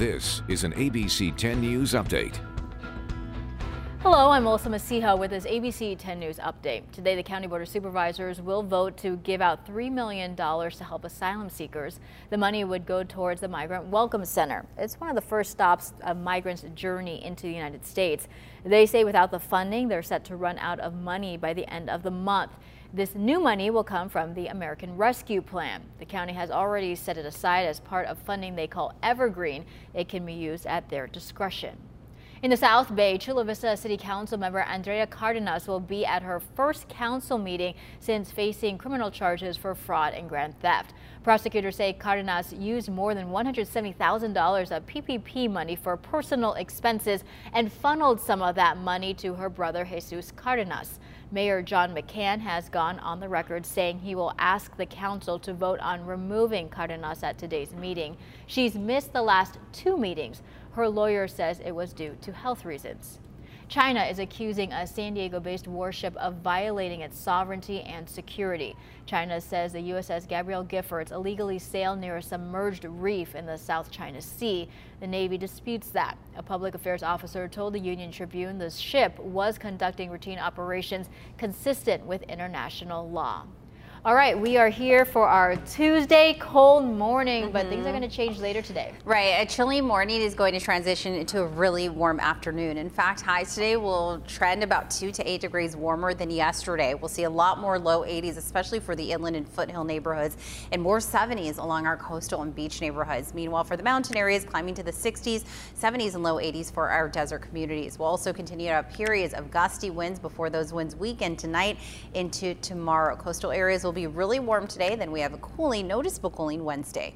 This is an ABC 10 News Update. Hello, I'm Melissa Mecija with this ABC 10 News update. Today, the County Board of Supervisors will vote to give out $3 million to help asylum seekers. The money would go towards the Migrant Welcome Center. It's one of the first stops of migrants' journey into the United States. They say without the funding, they're set to run out of money by the end of the month. This new money will come from the American Rescue Plan. The county has already set it aside as part of funding they call Evergreen. It can be used at their discretion. In the South Bay, Chula Vista City Council member Andrea Cardenas will be at her first council meeting since facing criminal charges for fraud and grand theft. Prosecutors say Cardenas used more than $170,000 of PPP money for personal expenses and funneled some of that money to her brother Jesus Cardenas. Mayor John McCann has gone on the record saying he will ask the council to vote on removing Cardenas at today's meeting. She's missed the last two meetings. Her lawyer says it was due to health reasons. China is accusing a San Diego-based warship of violating its sovereignty and security. China says the USS Gabrielle Giffords illegally sailed near a submerged reef in the South China Sea. The Navy disputes that. A public affairs officer told the Union Tribune the ship was conducting routine operations consistent with international law. All right, we are here for our Tuesday cold morning, mm -hmm. but things are mm-hmm. going to change later today. Right, a chilly morning is going to transition into a really warm afternoon. In fact, highs today will trend about 2 to 8 degrees warmer than yesterday. We'll see a lot more low 80s, especially for the inland and foothill neighborhoods, and more 70s along our coastal and beach neighborhoods. Meanwhile, for the mountain areas, climbing to the 60s, 70s, and low 80s for our desert communities. We'll also continue to have periods of gusty winds before those winds weaken tonight into tomorrow. Coastal areas will will be really warm today. Then we have a cooling, noticeable cooling Wednesday.